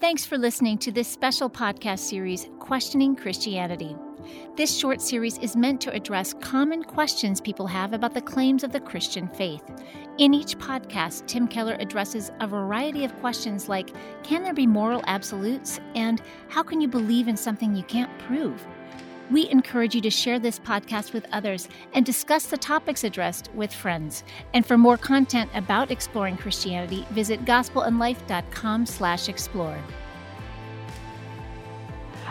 Thanks for listening to this special podcast series, Questioning Christianity. This short series is meant to address common questions people have about the claims of the Christian faith. In each podcast, Tim Keller addresses a variety of questions like Can there be moral absolutes? and How can you believe in something you can't prove? We encourage you to share this podcast with others and discuss the topics addressed with friends. And for more content about exploring Christianity, visit gospelandlife.com/explore.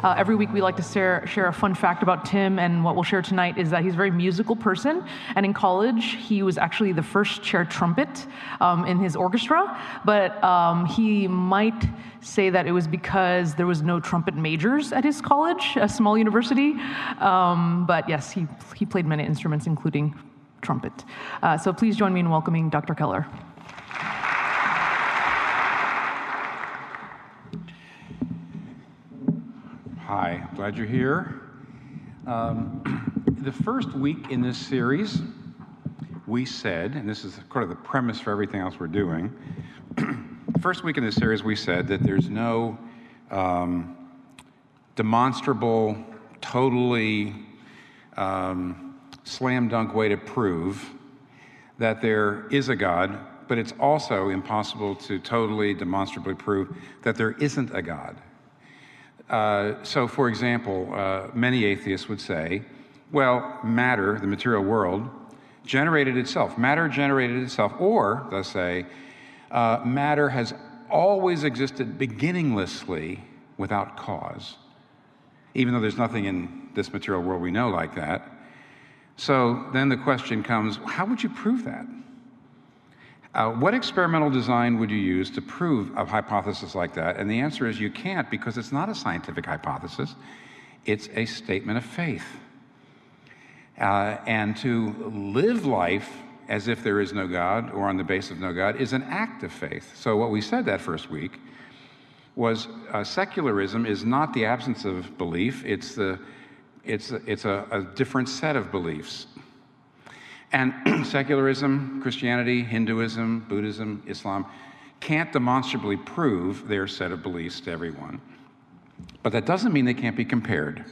Uh, every week we like to share, share a fun fact about Tim, and what we'll share tonight is that he's a very musical person. And in college, he was actually the first chair trumpet um, in his orchestra, but um, he might say that it was because there was no trumpet majors at his college, a small university. Um, but yes, he, he played many instruments, including trumpet. Uh, so please join me in welcoming Dr. Keller. Hi, glad you're here. Um, the first week in this series, we said, and this is kind of the premise for everything else we're doing. first week in this series, we said that there's no um, demonstrable, totally um, slam dunk way to prove that there is a God, but it's also impossible to totally demonstrably prove that there isn't a God. Uh, so, for example, uh, many atheists would say, well, matter, the material world, generated itself. Matter generated itself. Or, they'll say, uh, matter has always existed beginninglessly without cause, even though there's nothing in this material world we know like that. So then the question comes how would you prove that? Uh, what experimental design would you use to prove a hypothesis like that? And the answer is you can't because it's not a scientific hypothesis, it's a statement of faith. Uh, and to live life as if there is no God or on the basis of no God is an act of faith. So, what we said that first week was uh, secularism is not the absence of belief, it's, the, it's, it's a, a different set of beliefs. And secularism, Christianity, Hinduism, Buddhism, Islam can't demonstrably prove their set of beliefs to everyone. But that doesn't mean they can't be compared.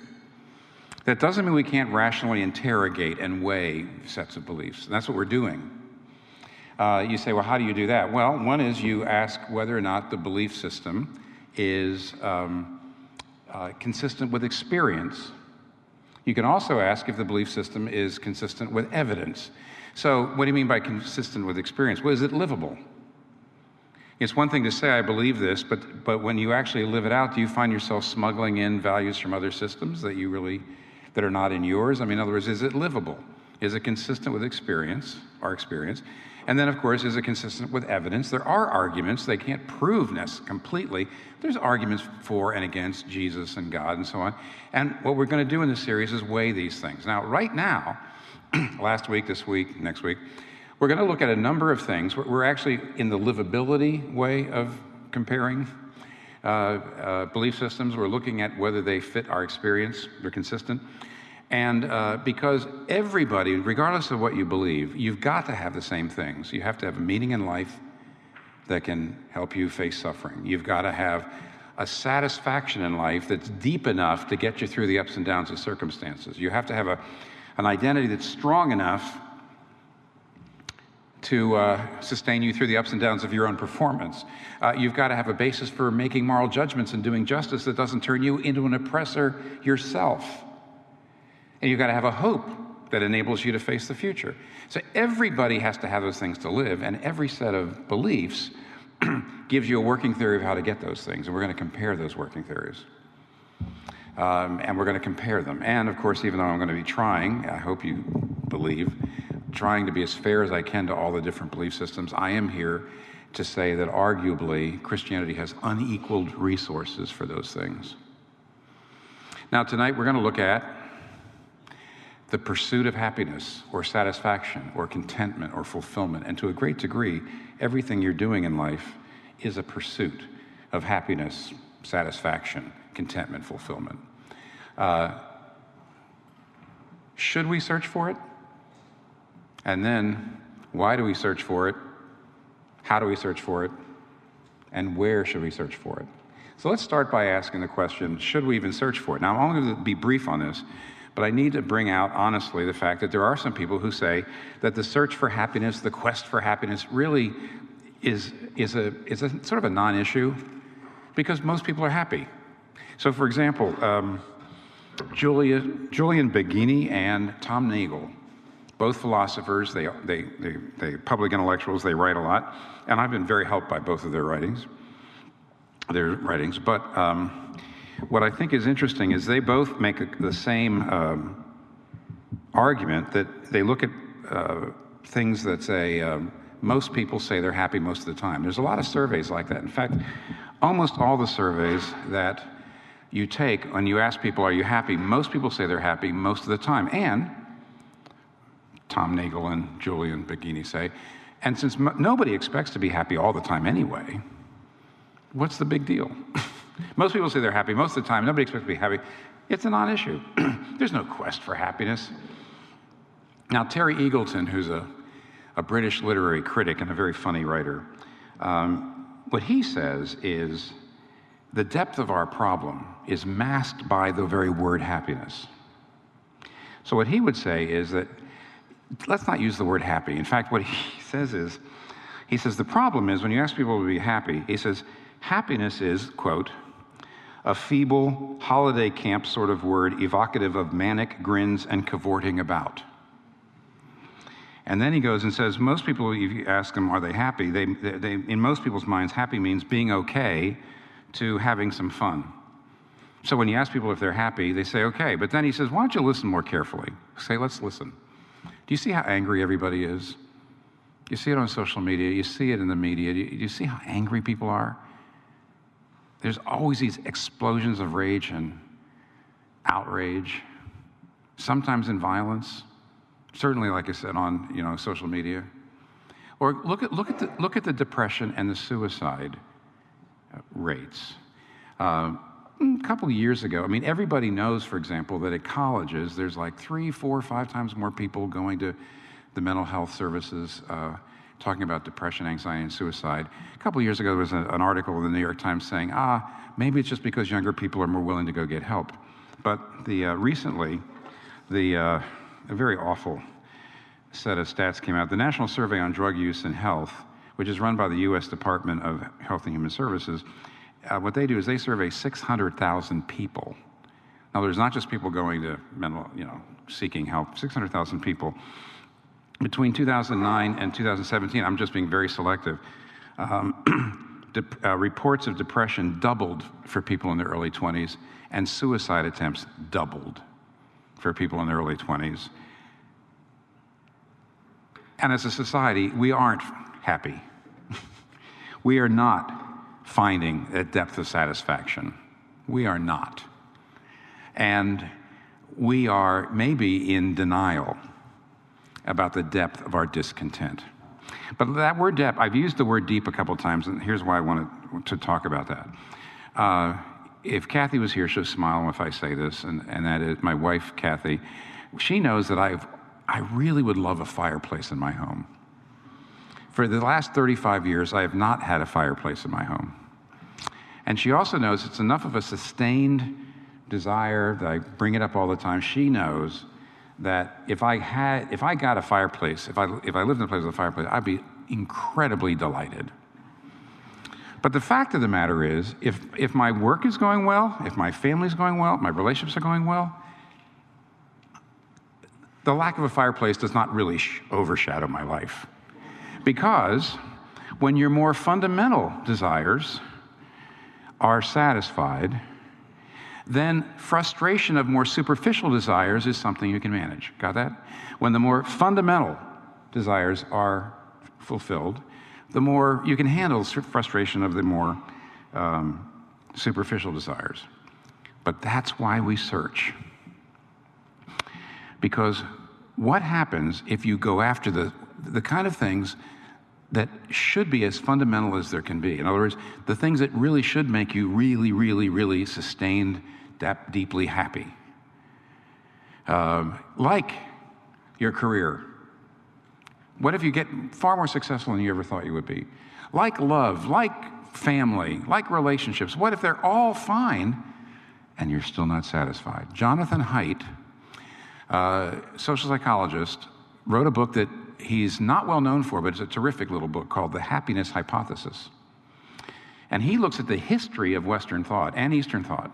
That doesn't mean we can't rationally interrogate and weigh sets of beliefs. And that's what we're doing. Uh, you say, well, how do you do that? Well, one is you ask whether or not the belief system is um, uh, consistent with experience. You can also ask if the belief system is consistent with evidence. So, what do you mean by consistent with experience? Well, is it livable? It's one thing to say, I believe this, but, but when you actually live it out, do you find yourself smuggling in values from other systems that you really, that are not in yours? I mean, in other words, is it livable? Is it consistent with experience, our experience? And then, of course, is it consistent with evidence? There are arguments. They can't prove this completely. There's arguments for and against Jesus and God and so on. And what we're going to do in this series is weigh these things. Now, right now, last week, this week, next week, we're going to look at a number of things. We're actually in the livability way of comparing uh, uh, belief systems. We're looking at whether they fit our experience, they're consistent. And uh, because everybody, regardless of what you believe, you've got to have the same things. You have to have a meaning in life that can help you face suffering. You've got to have a satisfaction in life that's deep enough to get you through the ups and downs of circumstances. You have to have a, an identity that's strong enough to uh, sustain you through the ups and downs of your own performance. Uh, you've got to have a basis for making moral judgments and doing justice that doesn't turn you into an oppressor yourself. And you've got to have a hope that enables you to face the future. So everybody has to have those things to live, and every set of beliefs gives you a working theory of how to get those things. And we're going to compare those working theories. Um, and we're going to compare them. And of course, even though I'm going to be trying, I hope you believe, trying to be as fair as I can to all the different belief systems, I am here to say that arguably Christianity has unequaled resources for those things. Now, tonight we're going to look at the pursuit of happiness or satisfaction or contentment or fulfillment. And to a great degree, everything you're doing in life is a pursuit of happiness, satisfaction, contentment, fulfillment. Uh, should we search for it? And then, why do we search for it? How do we search for it? And where should we search for it? So let's start by asking the question should we even search for it? Now, I'm only going to be brief on this, but I need to bring out honestly the fact that there are some people who say that the search for happiness, the quest for happiness, really is, is, a, is a sort of a non issue because most people are happy. So, for example, um, Julia, Julian Baggini and Tom Nagel, both philosophers, they, they, they, they public intellectuals, they write a lot, and I've been very helped by both of their writings their writings. But um, what I think is interesting is they both make a, the same um, argument that they look at uh, things that say um, most people say they're happy most of the time. There's a lot of surveys like that. In fact, almost all the surveys that you take when you ask people, Are you happy? most people say they're happy most of the time. And Tom Nagel and Julian Baggini say, and since nobody expects to be happy all the time anyway, what's the big deal? most people say they're happy most of the time. Nobody expects to be happy. It's a non issue. There's no quest for happiness. Now, Terry Eagleton, who's a, a British literary critic and a very funny writer, um, what he says is the depth of our problem is masked by the very word happiness. So, what he would say is that let's not use the word happy. In fact, what he says is, he says the problem is when you ask people to be happy, he says, Happiness is, quote, a feeble holiday camp sort of word evocative of manic grins and cavorting about. And then he goes and says, most people, if you ask them, are they happy? They, they, in most people's minds, happy means being okay to having some fun. So when you ask people if they're happy, they say, okay. But then he says, why don't you listen more carefully? Say, let's listen. Do you see how angry everybody is? You see it on social media, you see it in the media. Do you, you see how angry people are? There's always these explosions of rage and outrage, sometimes in violence, certainly, like I said, on you know, social media. Or look at, look, at the, look at the depression and the suicide uh, rates. Uh, a couple of years ago, I mean, everybody knows, for example, that at colleges, there's like three, four, five times more people going to the mental health services. Uh, talking about depression, anxiety, and suicide. A couple years ago, there was an article in the New York Times saying, ah, maybe it's just because younger people are more willing to go get help. But the, uh, recently, the, uh, a very awful set of stats came out. The National Survey on Drug Use and Health, which is run by the U.S. Department of Health and Human Services, uh, what they do is they survey 600,000 people. Now, there's not just people going to mental, you know, seeking help, 600,000 people between 2009 and 2017, I'm just being very selective, um, de- uh, reports of depression doubled for people in their early 20s, and suicide attempts doubled for people in their early 20s. And as a society, we aren't happy. we are not finding a depth of satisfaction. We are not. And we are maybe in denial about the depth of our discontent. But that word depth, I've used the word deep a couple times, and here's why I wanted to talk about that. Uh, if Kathy was here, she'll smile if I say this, and, and that is my wife, Kathy. She knows that I've, I really would love a fireplace in my home. For the last 35 years, I have not had a fireplace in my home. And she also knows it's enough of a sustained desire that I bring it up all the time. She knows that if I had, if I got a fireplace, if I, if I lived in a place with a fireplace, I'd be incredibly delighted. But the fact of the matter is, if, if my work is going well, if my family's going well, my relationships are going well, the lack of a fireplace does not really sh- overshadow my life. Because when your more fundamental desires are satisfied, then frustration of more superficial desires is something you can manage. Got that? When the more fundamental desires are fulfilled, the more you can handle frustration of the more um, superficial desires. But that's why we search. Because what happens if you go after the, the kind of things that should be as fundamental as there can be? In other words, the things that really should make you really, really, really sustained that deeply happy. Um, like your career. What if you get far more successful than you ever thought you would be? Like love, like family, like relationships? What if they're all fine and you're still not satisfied? Jonathan Haidt, uh, social psychologist, wrote a book that he's not well known for, but it's a terrific little book called The Happiness Hypothesis. And he looks at the history of Western thought and Eastern thought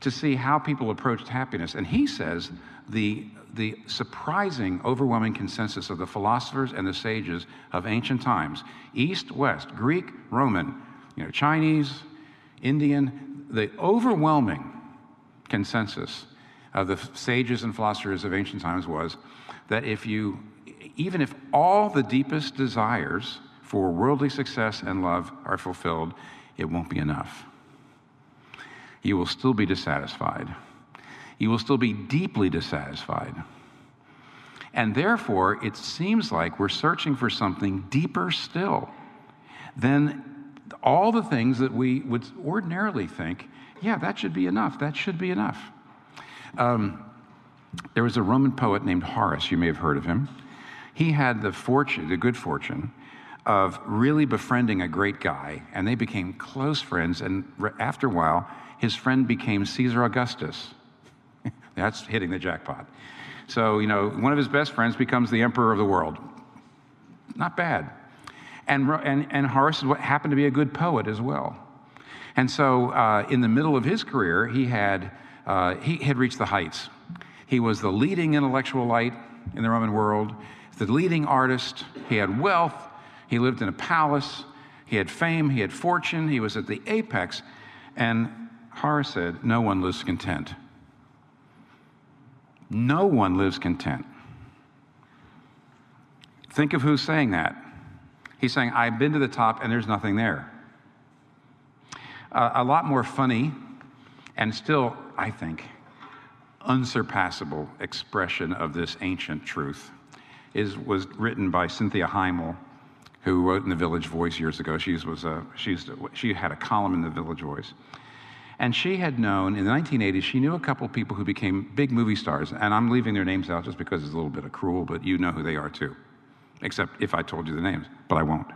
to see how people approached happiness. And he says the, the surprising, overwhelming consensus of the philosophers and the sages of ancient times, East, West, Greek, Roman, you know, Chinese, Indian, the overwhelming consensus of the sages and philosophers of ancient times was that if you, even if all the deepest desires for worldly success and love are fulfilled, it won't be enough you will still be dissatisfied. You will still be deeply dissatisfied. And therefore, it seems like we're searching for something deeper still than all the things that we would ordinarily think, yeah, that should be enough, that should be enough. Um, there was a Roman poet named Horace, you may have heard of him. He had the fortune, the good fortune, of really befriending a great guy, and they became close friends. And after a while, his friend became Caesar Augustus. That's hitting the jackpot. So, you know, one of his best friends becomes the emperor of the world. Not bad. And, and, and Horace happened to be a good poet as well. And so, uh, in the middle of his career, he had, uh, he had reached the heights. He was the leading intellectual light in the Roman world, the leading artist. He had wealth. He lived in a palace. He had fame. He had fortune. He was at the apex. And Horace said, No one lives content. No one lives content. Think of who's saying that. He's saying, I've been to the top and there's nothing there. Uh, a lot more funny and still, I think, unsurpassable expression of this ancient truth is, was written by Cynthia Heimel, who wrote in the Village Voice years ago. She, was a, she's, she had a column in the Village Voice. And she had known in the 1980s, she knew a couple of people who became big movie stars. And I'm leaving their names out just because it's a little bit of cruel, but you know who they are too. Except if I told you the names, but I won't.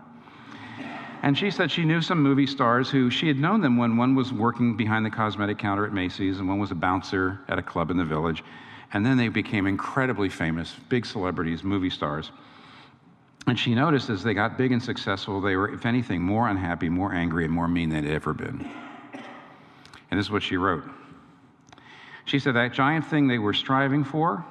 And she said she knew some movie stars who she had known them when one was working behind the cosmetic counter at Macy's and one was a bouncer at a club in the village. And then they became incredibly famous, big celebrities, movie stars. And she noticed as they got big and successful, they were, if anything, more unhappy, more angry, and more mean than they'd ever been. And this is what she wrote. She said, That giant thing they were striving for,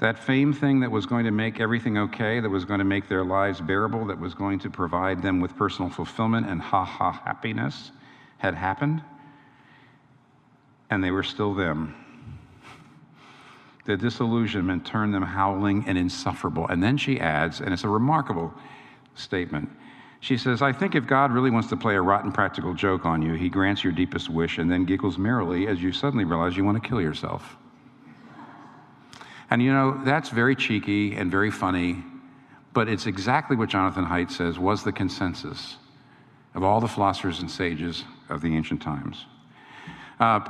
that fame thing that was going to make everything okay, that was going to make their lives bearable, that was going to provide them with personal fulfillment and ha ha happiness, had happened. And they were still them. The disillusionment turned them howling and insufferable. And then she adds, and it's a remarkable statement she says, I think if God really wants to play a rotten practical joke on you, he grants your deepest wish and then giggles merrily as you suddenly realize you want to kill yourself. And you know, that's very cheeky and very funny, but it's exactly what Jonathan Haidt says was the consensus of all the philosophers and sages of the ancient times. Uh,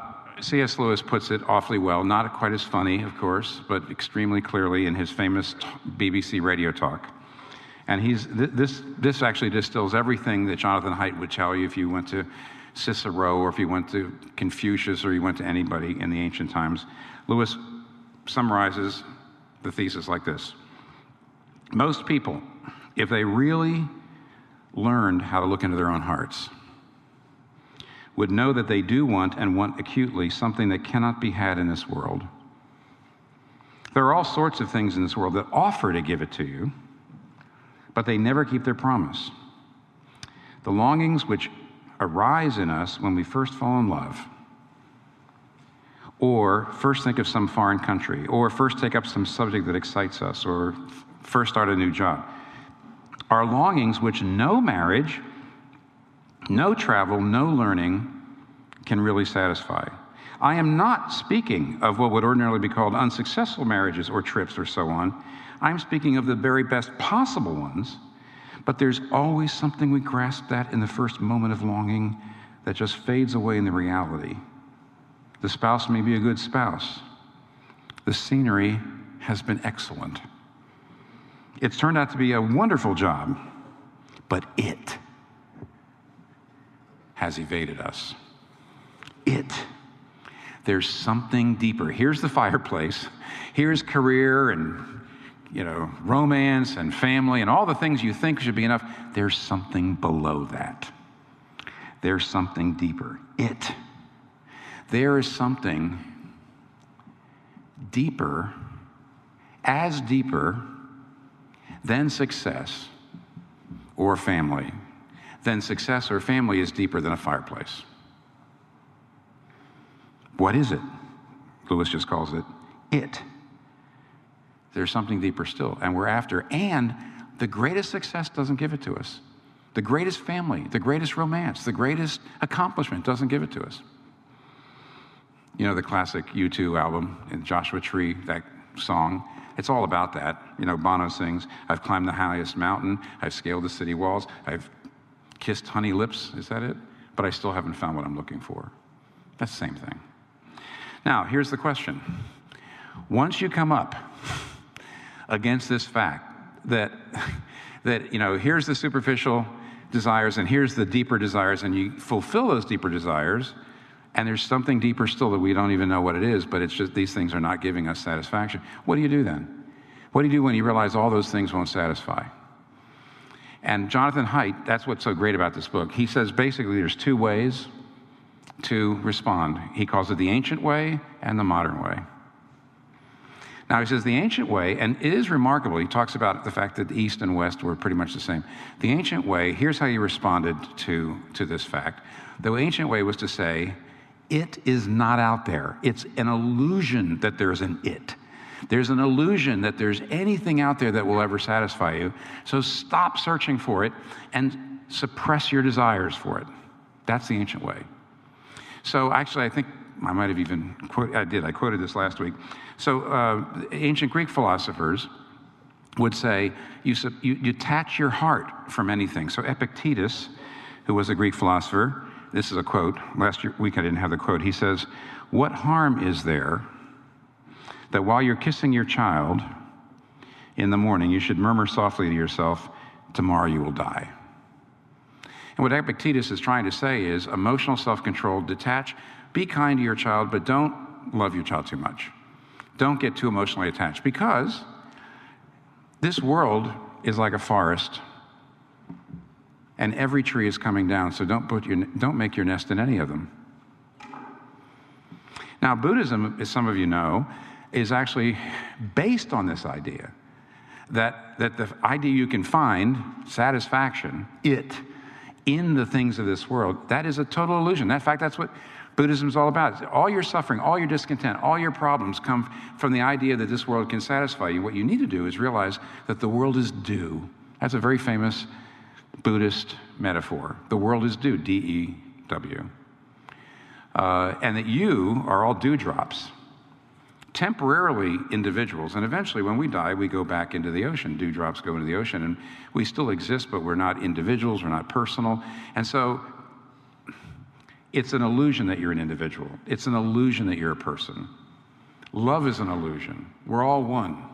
C.S. Lewis puts it awfully well, not quite as funny, of course, but extremely clearly in his famous BBC radio talk. And he's, this, this actually distills everything that Jonathan Haidt would tell you if you went to Cicero or if you went to Confucius or you went to anybody in the ancient times. Lewis summarizes the thesis like this Most people, if they really learned how to look into their own hearts, would know that they do want and want acutely something that cannot be had in this world. There are all sorts of things in this world that offer to give it to you but they never keep their promise. The longings which arise in us when we first fall in love, or first think of some foreign country, or first take up some subject that excites us, or first start a new job, are longings which no marriage, no travel, no learning can really satisfy. I am not speaking of what would ordinarily be called unsuccessful marriages or trips or so on. I'm speaking of the very best possible ones, but there's always something we grasp at in the first moment of longing that just fades away in the reality. The spouse may be a good spouse. The scenery has been excellent. It's turned out to be a wonderful job, but it has evaded us. It. There's something deeper. Here's the fireplace. Here's career and you know, romance and family and all the things you think should be enough. There's something below that. There's something deeper. It. There is something deeper, as deeper than success or family. Then success or family is deeper than a fireplace. What is it? Lewis just calls it it. There's something deeper still, and we're after. And the greatest success doesn't give it to us. The greatest family, the greatest romance, the greatest accomplishment doesn't give it to us. You know, the classic U2 album in Joshua Tree, that song, it's all about that. You know, Bono sings, I've climbed the highest mountain, I've scaled the city walls, I've kissed honey lips, is that it? But I still haven't found what I'm looking for. That's the same thing. Now, here's the question. Once you come up against this fact that, that you know, here's the superficial desires and here's the deeper desires, and you fulfill those deeper desires, and there's something deeper still that we don't even know what it is, but it's just these things are not giving us satisfaction. What do you do then? What do you do when you realize all those things won't satisfy? And Jonathan Haidt, that's what's so great about this book. He says basically there's two ways to respond. He calls it the ancient way and the modern way. Now, he says the ancient way, and it is remarkable. He talks about the fact that the East and West were pretty much the same. The ancient way, here's how he responded to, to this fact. The ancient way was to say, it is not out there. It's an illusion that there's an it. There's an illusion that there's anything out there that will ever satisfy you. So stop searching for it and suppress your desires for it. That's the ancient way. So actually, I think I might have even quoted, I did, I quoted this last week. So uh, ancient Greek philosophers would say you, you detach your heart from anything. So Epictetus, who was a Greek philosopher, this is a quote. Last week I didn't have the quote. He says, What harm is there that while you're kissing your child in the morning, you should murmur softly to yourself, Tomorrow you will die? And what Epictetus is trying to say is emotional self control, detach, be kind to your child, but don't love your child too much. Don't get too emotionally attached because this world is like a forest and every tree is coming down, so don't, put your, don't make your nest in any of them. Now, Buddhism, as some of you know, is actually based on this idea that, that the idea you can find satisfaction, it, in the things of this world, that is a total illusion. In fact, that's what Buddhism is all about. All your suffering, all your discontent, all your problems come from the idea that this world can satisfy you. What you need to do is realize that the world is dew. That's a very famous Buddhist metaphor. The world is dew, D E W. Uh, and that you are all dewdrops, temporarily individuals. And eventually, when we die, we go back into the ocean. Dewdrops go into the ocean, and we still exist, but we're not individuals, we're not personal. And so it's an illusion that you're an individual, it's an illusion that you're a person. Love is an illusion. We're all one.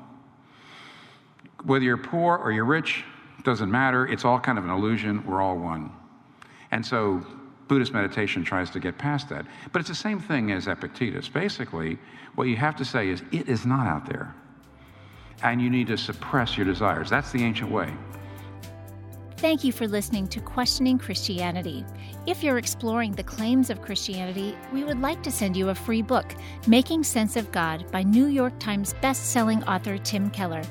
Whether you're poor or you're rich, doesn't matter. It's all kind of an illusion. We're all one. And so Buddhist meditation tries to get past that. But it's the same thing as Epictetus. Basically, what you have to say is, it is not out there. And you need to suppress your desires. That's the ancient way. Thank you for listening to Questioning Christianity. If you're exploring the claims of Christianity, we would like to send you a free book, Making Sense of God by New York Times best-selling author Tim Keller.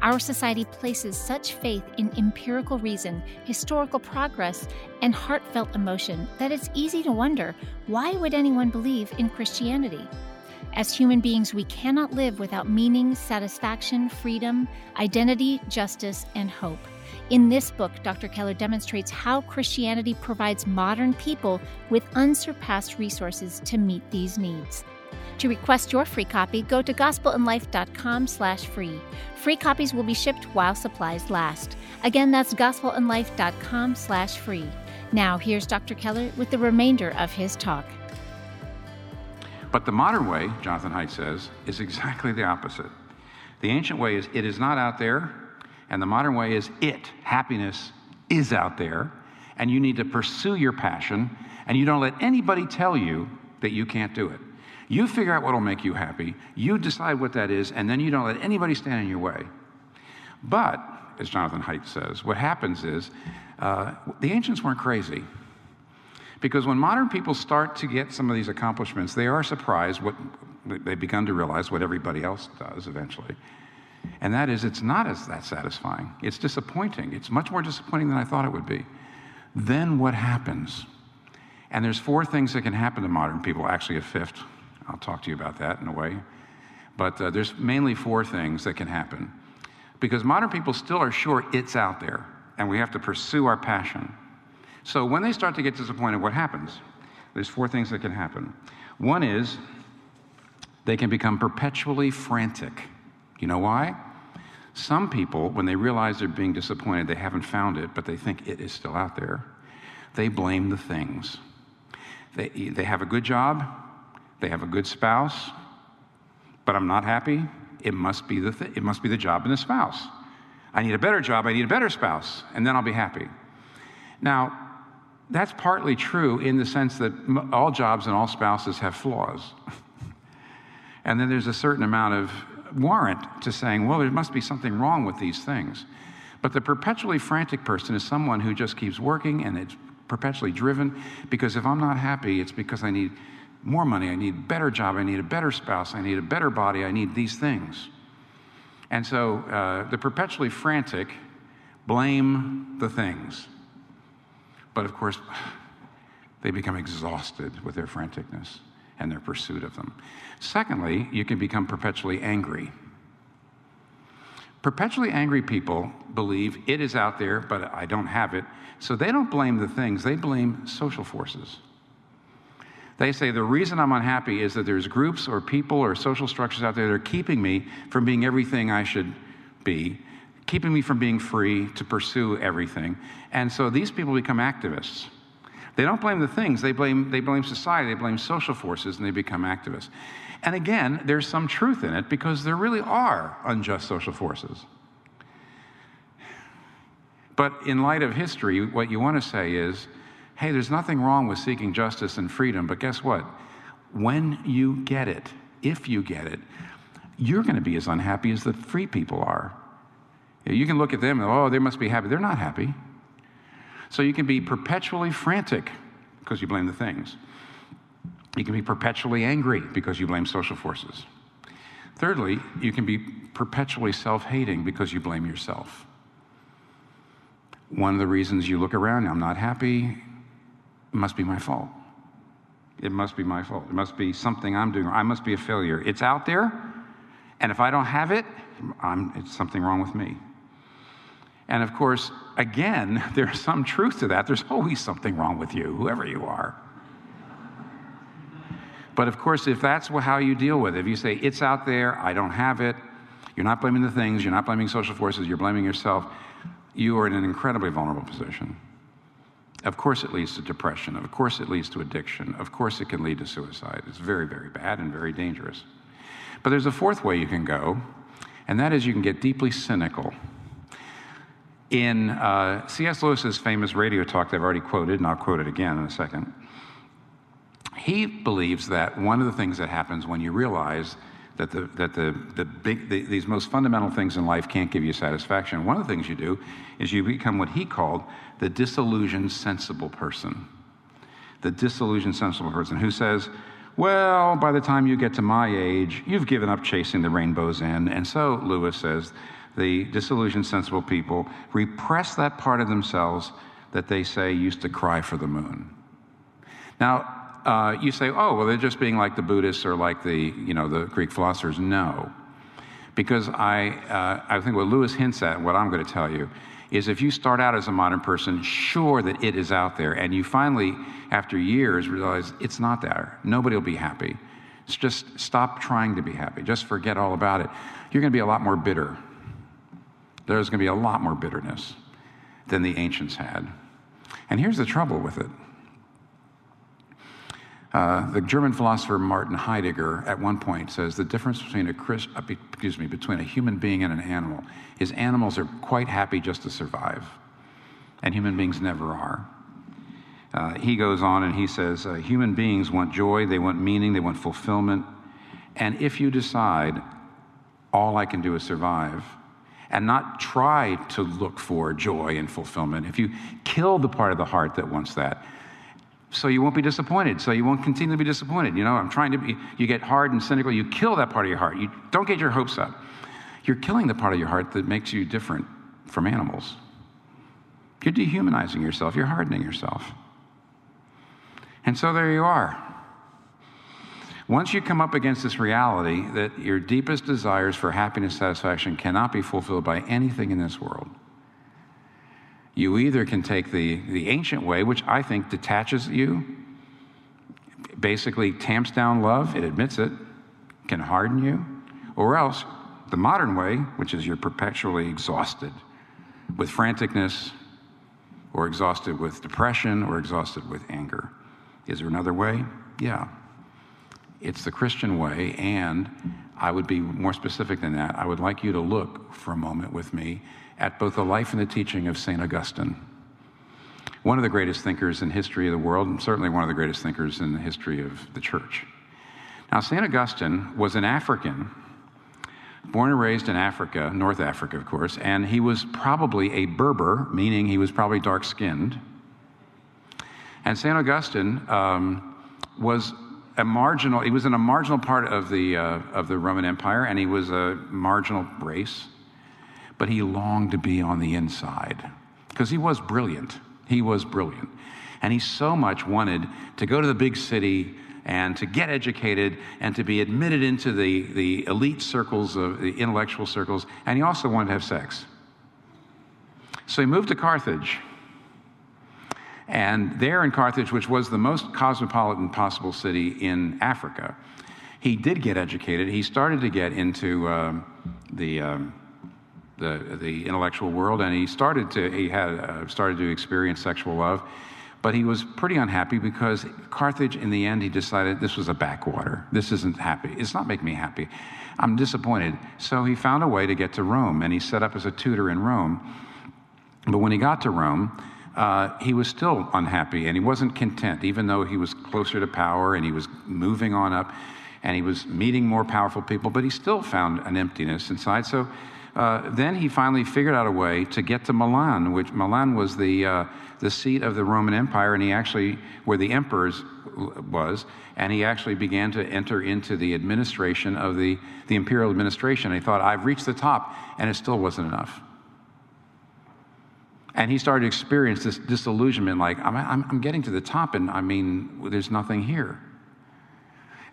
Our society places such faith in empirical reason, historical progress, and heartfelt emotion that it's easy to wonder why would anyone believe in Christianity? As human beings, we cannot live without meaning, satisfaction, freedom, identity, justice, and hope. In this book, Dr. Keller demonstrates how Christianity provides modern people with unsurpassed resources to meet these needs. To request your free copy, go to gospelandlife.com slash free. Free copies will be shipped while supplies last. Again, that's gospelandlife.com slash free. Now, here's Dr. Keller with the remainder of his talk. But the modern way, Jonathan Haidt says, is exactly the opposite. The ancient way is it is not out there, and the modern way is it, happiness, is out there. and you need to pursue your passion, and you don't let anybody tell you that you can't do it. You figure out what will make you happy, you decide what that is, and then you don't let anybody stand in your way. But, as Jonathan Haidt says, what happens is uh, the ancients weren't crazy. Because when modern people start to get some of these accomplishments, they are surprised what they've begun to realize what everybody else does eventually. And that is, it's not as that satisfying. It's disappointing. It's much more disappointing than I thought it would be. Then what happens? And there's four things that can happen to modern people, actually, a fifth. I'll talk to you about that in a way. But uh, there's mainly four things that can happen. Because modern people still are sure it's out there, and we have to pursue our passion. So when they start to get disappointed, what happens? There's four things that can happen. One is they can become perpetually frantic. You know why? Some people, when they realize they're being disappointed, they haven't found it, but they think it is still out there, they blame the things. They, they have a good job, they have a good spouse, but I'm not happy. It must be the, th- it must be the job and the spouse. I need a better job, I need a better spouse, and then I'll be happy. Now, that's partly true in the sense that all jobs and all spouses have flaws. and then there's a certain amount of warrant to saying, well, there must be something wrong with these things. But the perpetually frantic person is someone who just keeps working and it's perpetually driven because if I'm not happy, it's because I need more money, I need a better job, I need a better spouse, I need a better body, I need these things. And so uh, the perpetually frantic blame the things. But of course, they become exhausted with their franticness and their pursuit of them. Secondly, you can become perpetually angry. Perpetually angry people believe it is out there, but I don't have it. So they don't blame the things, they blame social forces. They say the reason I'm unhappy is that there's groups or people or social structures out there that are keeping me from being everything I should be, keeping me from being free to pursue everything. And so these people become activists. They don't blame the things, they blame, they blame society, they blame social forces, and they become activists. And again, there's some truth in it because there really are unjust social forces. But in light of history, what you want to say is hey, there's nothing wrong with seeking justice and freedom, but guess what? When you get it, if you get it, you're going to be as unhappy as the free people are. You can look at them and, oh, they must be happy. They're not happy. So you can be perpetually frantic because you blame the things. You can be perpetually angry because you blame social forces. Thirdly, you can be perpetually self hating because you blame yourself. One of the reasons you look around, I'm not happy, it must be my fault. It must be my fault. It must be something I'm doing. I must be a failure. It's out there, and if I don't have it, I'm, it's something wrong with me. And of course, again, there's some truth to that. There's always something wrong with you, whoever you are. But of course, if that's how you deal with it, if you say, it's out there, I don't have it, you're not blaming the things, you're not blaming social forces, you're blaming yourself, you are in an incredibly vulnerable position. Of course, it leads to depression. Of course, it leads to addiction. Of course, it can lead to suicide. It's very, very bad and very dangerous. But there's a fourth way you can go, and that is you can get deeply cynical. In uh, C.S. Lewis's famous radio talk that I've already quoted, and I'll quote it again in a second, he believes that one of the things that happens when you realize that the, that the, the big, the, these most fundamental things in life can't give you satisfaction. One of the things you do is you become what he called the disillusioned, sensible person. The disillusioned, sensible person who says, Well, by the time you get to my age, you've given up chasing the rainbow's end. And so, Lewis says, the disillusioned, sensible people repress that part of themselves that they say used to cry for the moon. Now, uh, you say, oh, well, they're just being like the Buddhists or like the, you know, the Greek philosophers. No. Because I, uh, I think what Lewis hints at, what I'm going to tell you, is if you start out as a modern person, sure that it is out there, and you finally, after years, realize it's not there, nobody will be happy. It's just stop trying to be happy. Just forget all about it. You're going to be a lot more bitter. There's going to be a lot more bitterness than the ancients had. And here's the trouble with it uh, the German philosopher Martin Heidegger at one point says the difference between a Christ, uh, excuse me between a human being and an animal is animals are quite happy just to survive, and human beings never are. Uh, he goes on and he says, uh, Human beings want joy, they want meaning, they want fulfillment. And if you decide, all I can do is survive, and not try to look for joy and fulfillment, if you kill the part of the heart that wants that, so you won't be disappointed. So you won't continue to be disappointed. You know, I'm trying to be, you get hard and cynical, you kill that part of your heart. You don't get your hopes up. You're killing the part of your heart that makes you different from animals. You're dehumanizing yourself, you're hardening yourself. And so there you are. Once you come up against this reality that your deepest desires for happiness, satisfaction cannot be fulfilled by anything in this world, you either can take the, the ancient way, which I think detaches you, basically tamps down love, it admits it, can harden you, or else the modern way, which is you're perpetually exhausted with franticness, or exhausted with depression, or exhausted with anger. Is there another way? Yeah. It's the Christian way, and I would be more specific than that. I would like you to look for a moment with me at both the life and the teaching of St. Augustine. One of the greatest thinkers in history of the world, and certainly one of the greatest thinkers in the history of the church. Now, St. Augustine was an African, born and raised in Africa, North Africa, of course, and he was probably a Berber, meaning he was probably dark skinned. And St. Augustine um, was a marginal, he was in a marginal part of the, uh, of the Roman Empire, and he was a marginal race but he longed to be on the inside because he was brilliant. He was brilliant. And he so much wanted to go to the big city and to get educated and to be admitted into the, the elite circles of the intellectual circles. And he also wanted to have sex. So he moved to Carthage. And there in Carthage, which was the most cosmopolitan possible city in Africa, he did get educated. He started to get into um, the. Um, the, the intellectual world, and he started to he had uh, started to experience sexual love, but he was pretty unhappy because Carthage, in the end, he decided this was a backwater. This isn't happy. It's not making me happy. I'm disappointed. So he found a way to get to Rome, and he set up as a tutor in Rome. But when he got to Rome, uh, he was still unhappy and he wasn't content, even though he was closer to power and he was moving on up and he was meeting more powerful people, but he still found an emptiness inside. So uh, then he finally figured out a way to get to Milan, which Milan was the, uh, the seat of the Roman Empire, and he actually, where the emperors was, and he actually began to enter into the administration of the, the imperial administration. He thought, I've reached the top, and it still wasn't enough. And he started to experience this disillusionment like, I'm, I'm, I'm getting to the top, and I mean, there's nothing here.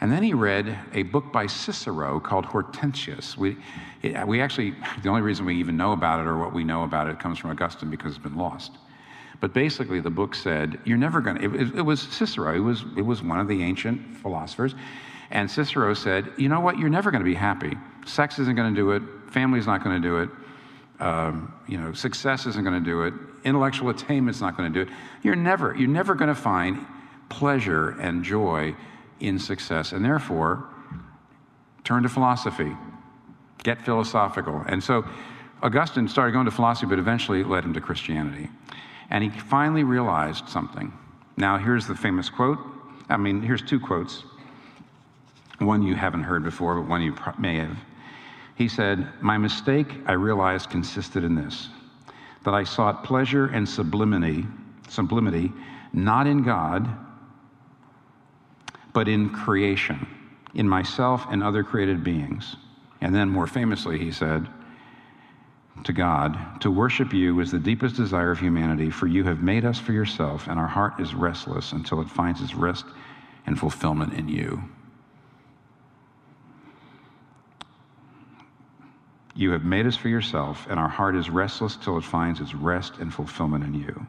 And then he read a book by Cicero called Hortensius. We, it, we actually, the only reason we even know about it or what we know about it comes from Augustine because it's been lost. But basically, the book said, You're never going to, it, it was Cicero, it was, it was one of the ancient philosophers. And Cicero said, You know what? You're never going to be happy. Sex isn't going to do it, family's not going to do it. Um, you know, success isn't going to do it. Intellectual attainment's not going to do it. You're never, you're never going to find pleasure and joy in success. And therefore, turn to philosophy, get philosophical. And so Augustine started going to philosophy, but eventually it led him to Christianity. And he finally realized something. Now, here's the famous quote. I mean, here's two quotes. One you haven't heard before, but one you may have. He said, My mistake, I realized, consisted in this that I sought pleasure and sublimity, sublimity not in God, but in creation, in myself and other created beings. And then, more famously, he said to God, To worship you is the deepest desire of humanity, for you have made us for yourself, and our heart is restless until it finds its rest and fulfillment in you. You have made us for yourself, and our heart is restless till it finds its rest and fulfillment in you.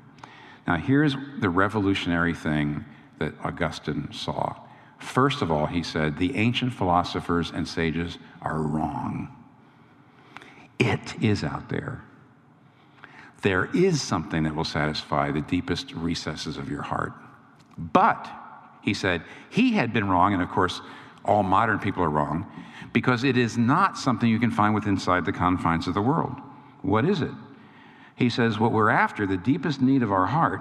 Now, here's the revolutionary thing that Augustine saw. First of all, he said, the ancient philosophers and sages are wrong. It is out there. There is something that will satisfy the deepest recesses of your heart. But, he said, he had been wrong, and of course, all modern people are wrong, because it is not something you can find within inside the confines of the world. What is it? He says, what we're after, the deepest need of our heart,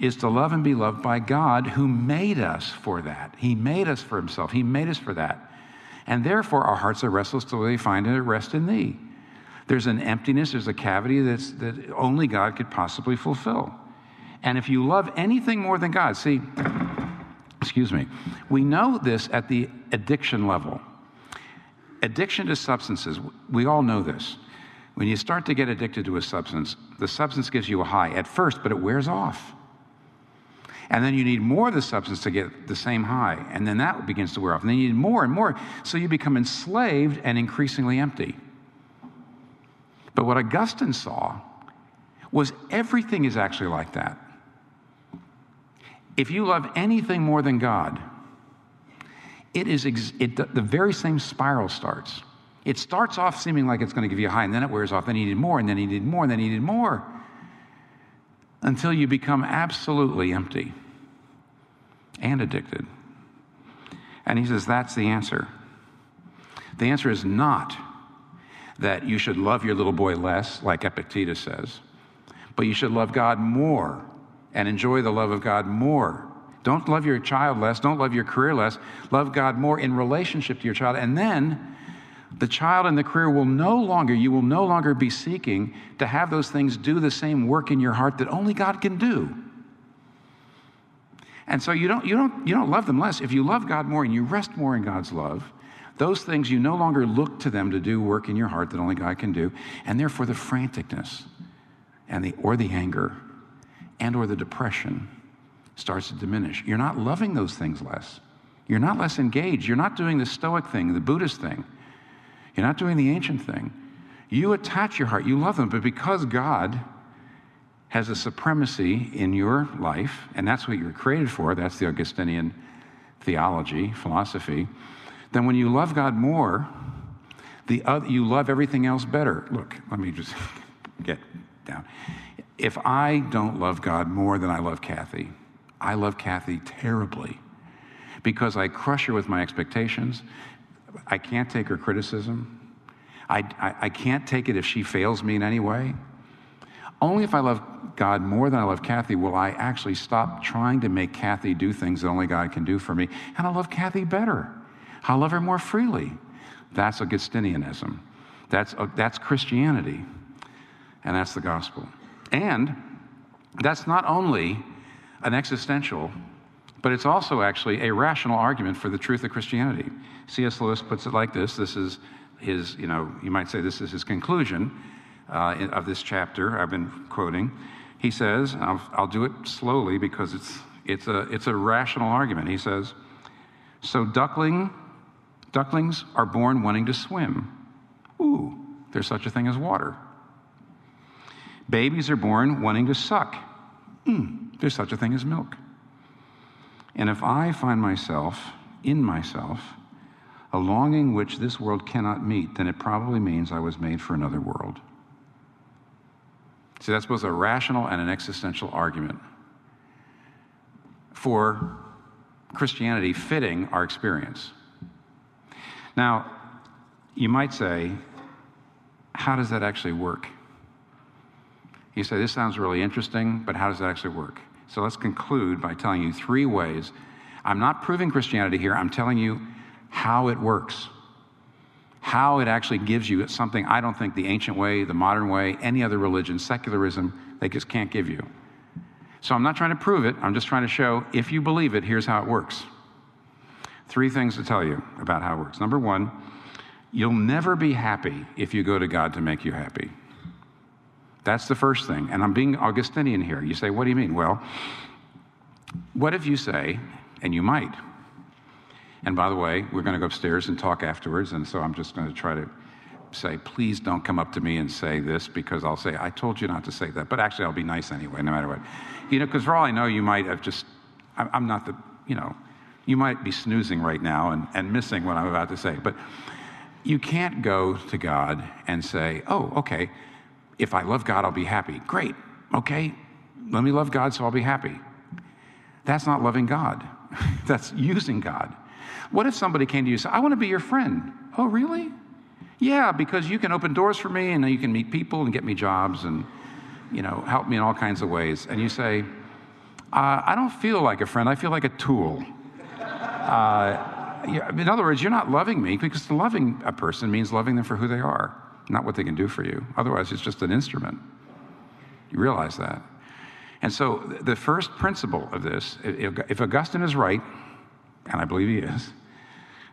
is to love and be loved by God who made us for that. He made us for himself. He made us for that. And therefore, our hearts are restless till they find a rest in thee. There's an emptiness, there's a cavity that's, that only God could possibly fulfill. And if you love anything more than God, see, excuse me, we know this at the addiction level. Addiction to substances, we all know this. When you start to get addicted to a substance, the substance gives you a high at first, but it wears off. And then you need more of the substance to get the same high. And then that begins to wear off. And then you need more and more. So you become enslaved and increasingly empty. But what Augustine saw was everything is actually like that. If you love anything more than God, it is ex- it, the very same spiral starts. It starts off seeming like it's going to give you a high, and then it wears off. Then you need more, and then you need more, and then you need more, until you become absolutely empty and addicted. And he says that's the answer. The answer is not that you should love your little boy less, like Epictetus says, but you should love God more and enjoy the love of God more. Don't love your child less, don't love your career less. Love God more in relationship to your child. And then the child and the career will no longer, you will no longer be seeking to have those things do the same work in your heart that only God can do. And so you don't, you don't, you don't love them less. If you love God more and you rest more in God's love, those things you no longer look to them to do work in your heart that only God can do, and therefore the franticness and the or the anger and or the depression starts to diminish. You're not loving those things less. You're not less engaged. You're not doing the stoic thing, the Buddhist thing. You're not doing the ancient thing. You attach your heart, you love them, but because God has a supremacy in your life, and that's what you're created for, that's the Augustinian theology, philosophy, then when you love God more, the other, you love everything else better. Look, let me just get down. If I don't love God more than I love Kathy, I love Kathy terribly because I crush her with my expectations. I can't take her criticism. I, I, I, can't take it if she fails me in any way. Only if I love God more than I love Kathy will I actually stop trying to make Kathy do things that only God can do for me. And I love Kathy better. I'll love her more freely. That's Augustinianism. That's, uh, that's Christianity. And that's the gospel. And that's not only an existential, but it's also actually a rational argument for the truth of Christianity. C.S. Lewis puts it like this this is his, you know, you might say this is his conclusion uh, of this chapter I've been quoting. He says, I'll, I'll do it slowly because it's, it's, a, it's a rational argument. He says, So duckling, ducklings are born wanting to swim. Ooh, there's such a thing as water. Babies are born wanting to suck. Mm, there's such a thing as milk. And if I find myself, in myself, a longing which this world cannot meet, then it probably means I was made for another world. See, that's both a rational and an existential argument for Christianity fitting our experience. Now, you might say, how does that actually work? You say, this sounds really interesting, but how does that actually work? So let's conclude by telling you three ways. I'm not proving Christianity here, I'm telling you how it works. How it actually gives you something I don't think the ancient way, the modern way, any other religion, secularism, they just can't give you. So I'm not trying to prove it, I'm just trying to show if you believe it, here's how it works. Three things to tell you about how it works. Number one, you'll never be happy if you go to God to make you happy. That's the first thing. And I'm being Augustinian here. You say, what do you mean? Well, what if you say, and you might, and by the way, we're going to go upstairs and talk afterwards, and so I'm just going to try to say, please don't come up to me and say this because I'll say, I told you not to say that. But actually, I'll be nice anyway, no matter what. You know, because for all I know, you might have just, I'm not the, you know, you might be snoozing right now and, and missing what I'm about to say. But you can't go to God and say, oh, okay, if I love God, I'll be happy. Great. Okay. Let me love God so I'll be happy. That's not loving God. That's using God. What if somebody came to you and said, I want to be your friend? Oh, really? Yeah, because you can open doors for me and you can meet people and get me jobs and, you know, help me in all kinds of ways. And you say, Uh, I don't feel like a friend, I feel like a tool. Uh, in other words, you're not loving me because loving a person means loving them for who they are, not what they can do for you. Otherwise, it's just an instrument. You realize that. And so, the first principle of this, if Augustine is right, and I believe he is,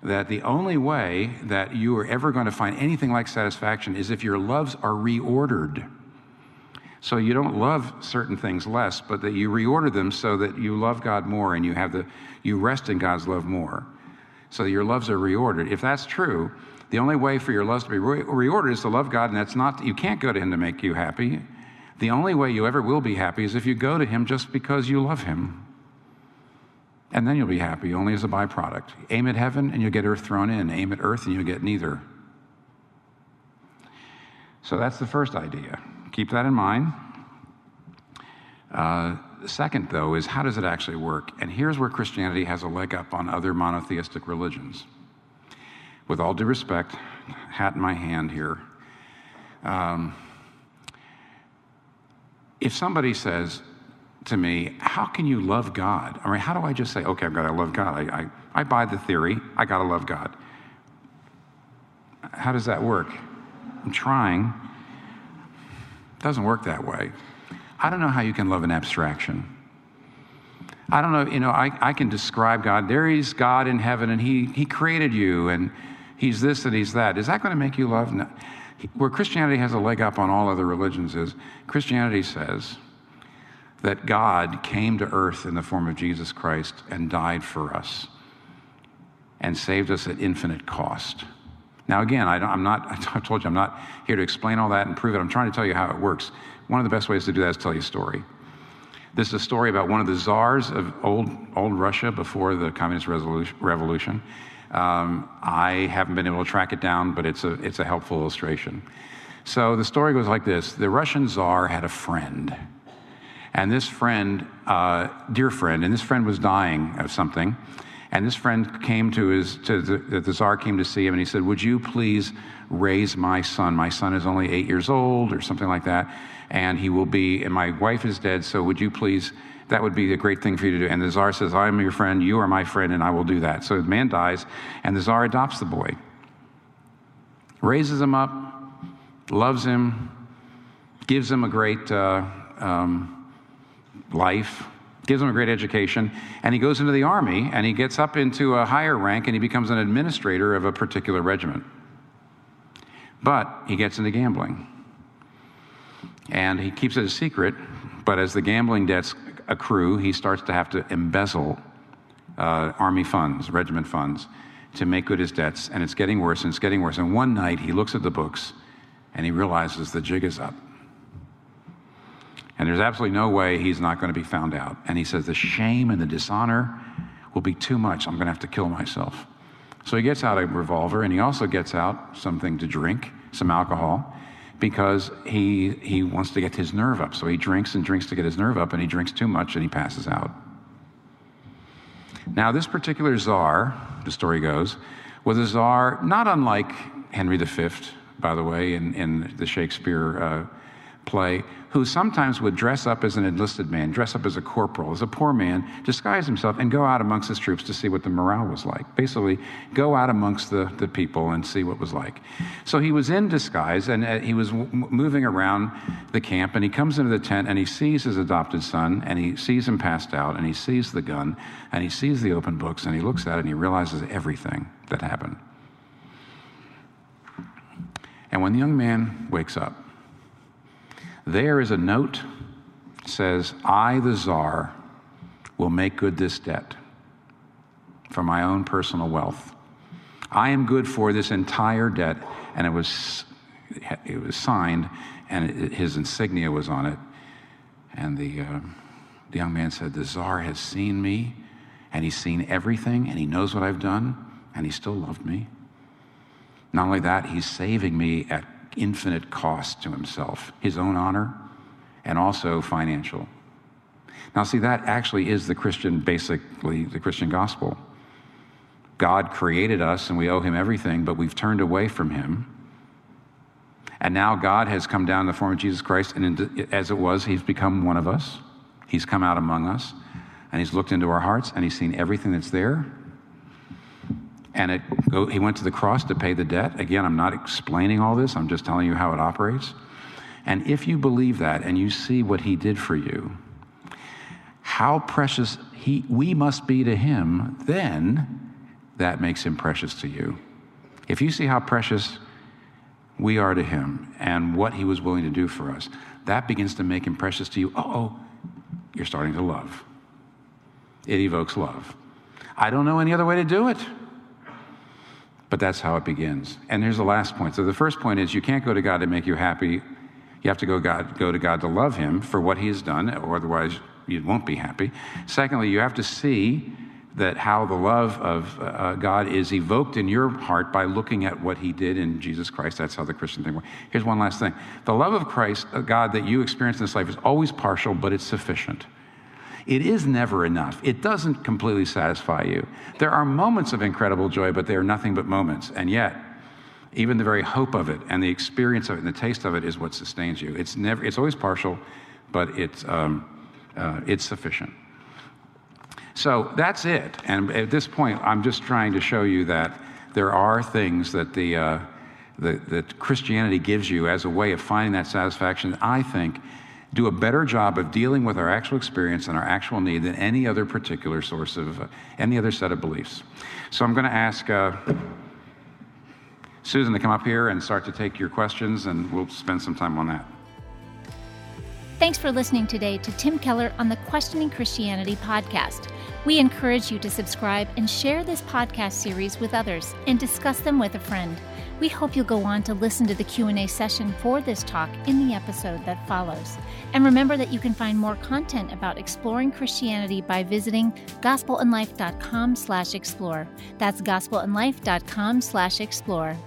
that the only way that you are ever going to find anything like satisfaction is if your loves are reordered. So you don't love certain things less, but that you reorder them so that you love God more and you have the you rest in God's love more. So your loves are reordered. If that's true, the only way for your loves to be re- reordered is to love God, and that's not you can't go to Him to make you happy. The only way you ever will be happy is if you go to Him just because you love Him. And then you'll be happy, only as a byproduct. Aim at heaven and you'll get earth thrown in. Aim at earth and you'll get neither. So that's the first idea. Keep that in mind. Uh, second, though, is how does it actually work? And here's where Christianity has a leg up on other monotheistic religions. With all due respect, hat in my hand here. Um, if somebody says, to me, how can you love God? I mean, how do I just say, okay, I've got to love God? I, I, I buy the theory, I got to love God. How does that work? I'm trying. It doesn't work that way. I don't know how you can love an abstraction. I don't know, you know, I, I can describe God. There is God in heaven and he, he created you and he's this and he's that. Is that going to make you love? No. Where Christianity has a leg up on all other religions is Christianity says, that God came to earth in the form of Jesus Christ and died for us and saved us at infinite cost. Now, again, I am not, I told you, I'm not here to explain all that and prove it. I'm trying to tell you how it works. One of the best ways to do that is tell you a story. This is a story about one of the czars of old, old Russia before the communist revolution. Um, I haven't been able to track it down, but it's a, it's a helpful illustration. So the story goes like this The Russian czar had a friend and this friend, uh, dear friend, and this friend was dying of something. And this friend came to his, to the, the czar came to see him and he said, Would you please raise my son? My son is only eight years old or something like that. And he will be, and my wife is dead, so would you please, that would be a great thing for you to do. And the czar says, I am your friend, you are my friend, and I will do that. So the man dies, and the czar adopts the boy, raises him up, loves him, gives him a great, uh, um, life, gives him a great education, and he goes into the army and he gets up into a higher rank and he becomes an administrator of a particular regiment. But he gets into gambling. And he keeps it a secret, but as the gambling debts accrue, he starts to have to embezzle uh, army funds, regiment funds, to make good his debts. And it's getting worse and it's getting worse. And one night he looks at the books and he realizes the jig is up. And there's absolutely no way he's not going to be found out. And he says, The shame and the dishonor will be too much. I'm going to have to kill myself. So he gets out a revolver and he also gets out something to drink, some alcohol, because he, he wants to get his nerve up. So he drinks and drinks to get his nerve up, and he drinks too much and he passes out. Now, this particular czar, the story goes, was a czar not unlike Henry V, by the way, in, in the Shakespeare uh, play who sometimes would dress up as an enlisted man, dress up as a corporal, as a poor man, disguise himself, and go out amongst his troops to see what the morale was like. Basically, go out amongst the, the people and see what was like. So he was in disguise and uh, he was moving around the camp, and he comes into the tent and he sees his adopted son, and he sees him passed out, and he sees the gun, and he sees the open books, and he looks at it and he realizes everything that happened. And when the young man wakes up, there is a note says, I, the czar, will make good this debt for my own personal wealth. I am good for this entire debt. And it was, it was signed, and it, his insignia was on it. And the, uh, the young man said, The czar has seen me, and he's seen everything, and he knows what I've done, and he still loved me. Not only that, he's saving me at infinite cost to himself, his own honor, and also financial. Now, see, that actually is the Christian, basically, the Christian gospel. God created us and we owe him everything, but we've turned away from him. And now God has come down in the form of Jesus Christ, and as it was, he's become one of us. He's come out among us. and He's looked into our hearts and He's seen everything that's there. And it, He went to the cross to pay the debt. Again, I'm not explaining all this, I'm just telling you how it operates. And if you believe that and you see what He did for you, how precious he, we must be to Him, then that makes Him precious to you. If you see how precious we are to Him and what He was willing to do for us, that begins to make Him precious to you. Oh, you're starting to love. It evokes love. I don't know any other way to do it. But that's how it begins. And here's the last point. So the first point is you can't go to God to make you happy. You have to go, God, go to God to love Him for what He has done, or otherwise you won't be happy. Secondly, you have to see that how the love of uh, God is evoked in your heart by looking at what He did in Jesus Christ. That's how the Christian thing works. Here's one last thing the love of Christ, uh, God, that you experience in this life is always partial, but it's sufficient. It is never enough. It doesn't completely satisfy you. There are moments of incredible joy, but they are nothing but moments. And yet, even the very hope of it and the experience of it and the taste of it is what sustains you. It's never. It's always partial, but it's um, uh, it's sufficient. So that's it. And at this point, I'm just trying to show you that there are things that the, uh, that Christianity gives you as a way of finding that satisfaction I think do a better job of dealing with our actual experience and our actual need than any other particular source of uh, any other set of beliefs. So I'm going to ask uh, Susan to come up here and start to take your questions, and we'll spend some time on that. Thanks for listening today to Tim Keller on the Questioning Christianity podcast. We encourage you to subscribe and share this podcast series with others and discuss them with a friend. We hope you'll go on to listen to the Q&A session for this talk in the episode that follows. And remember that you can find more content about exploring Christianity by visiting gospelandlife.com/explore. That's gospelandlife.com/explore.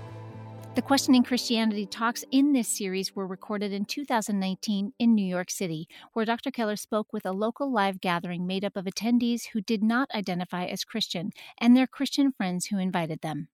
The Questioning Christianity talks in this series were recorded in 2019 in New York City, where Dr. Keller spoke with a local live gathering made up of attendees who did not identify as Christian and their Christian friends who invited them.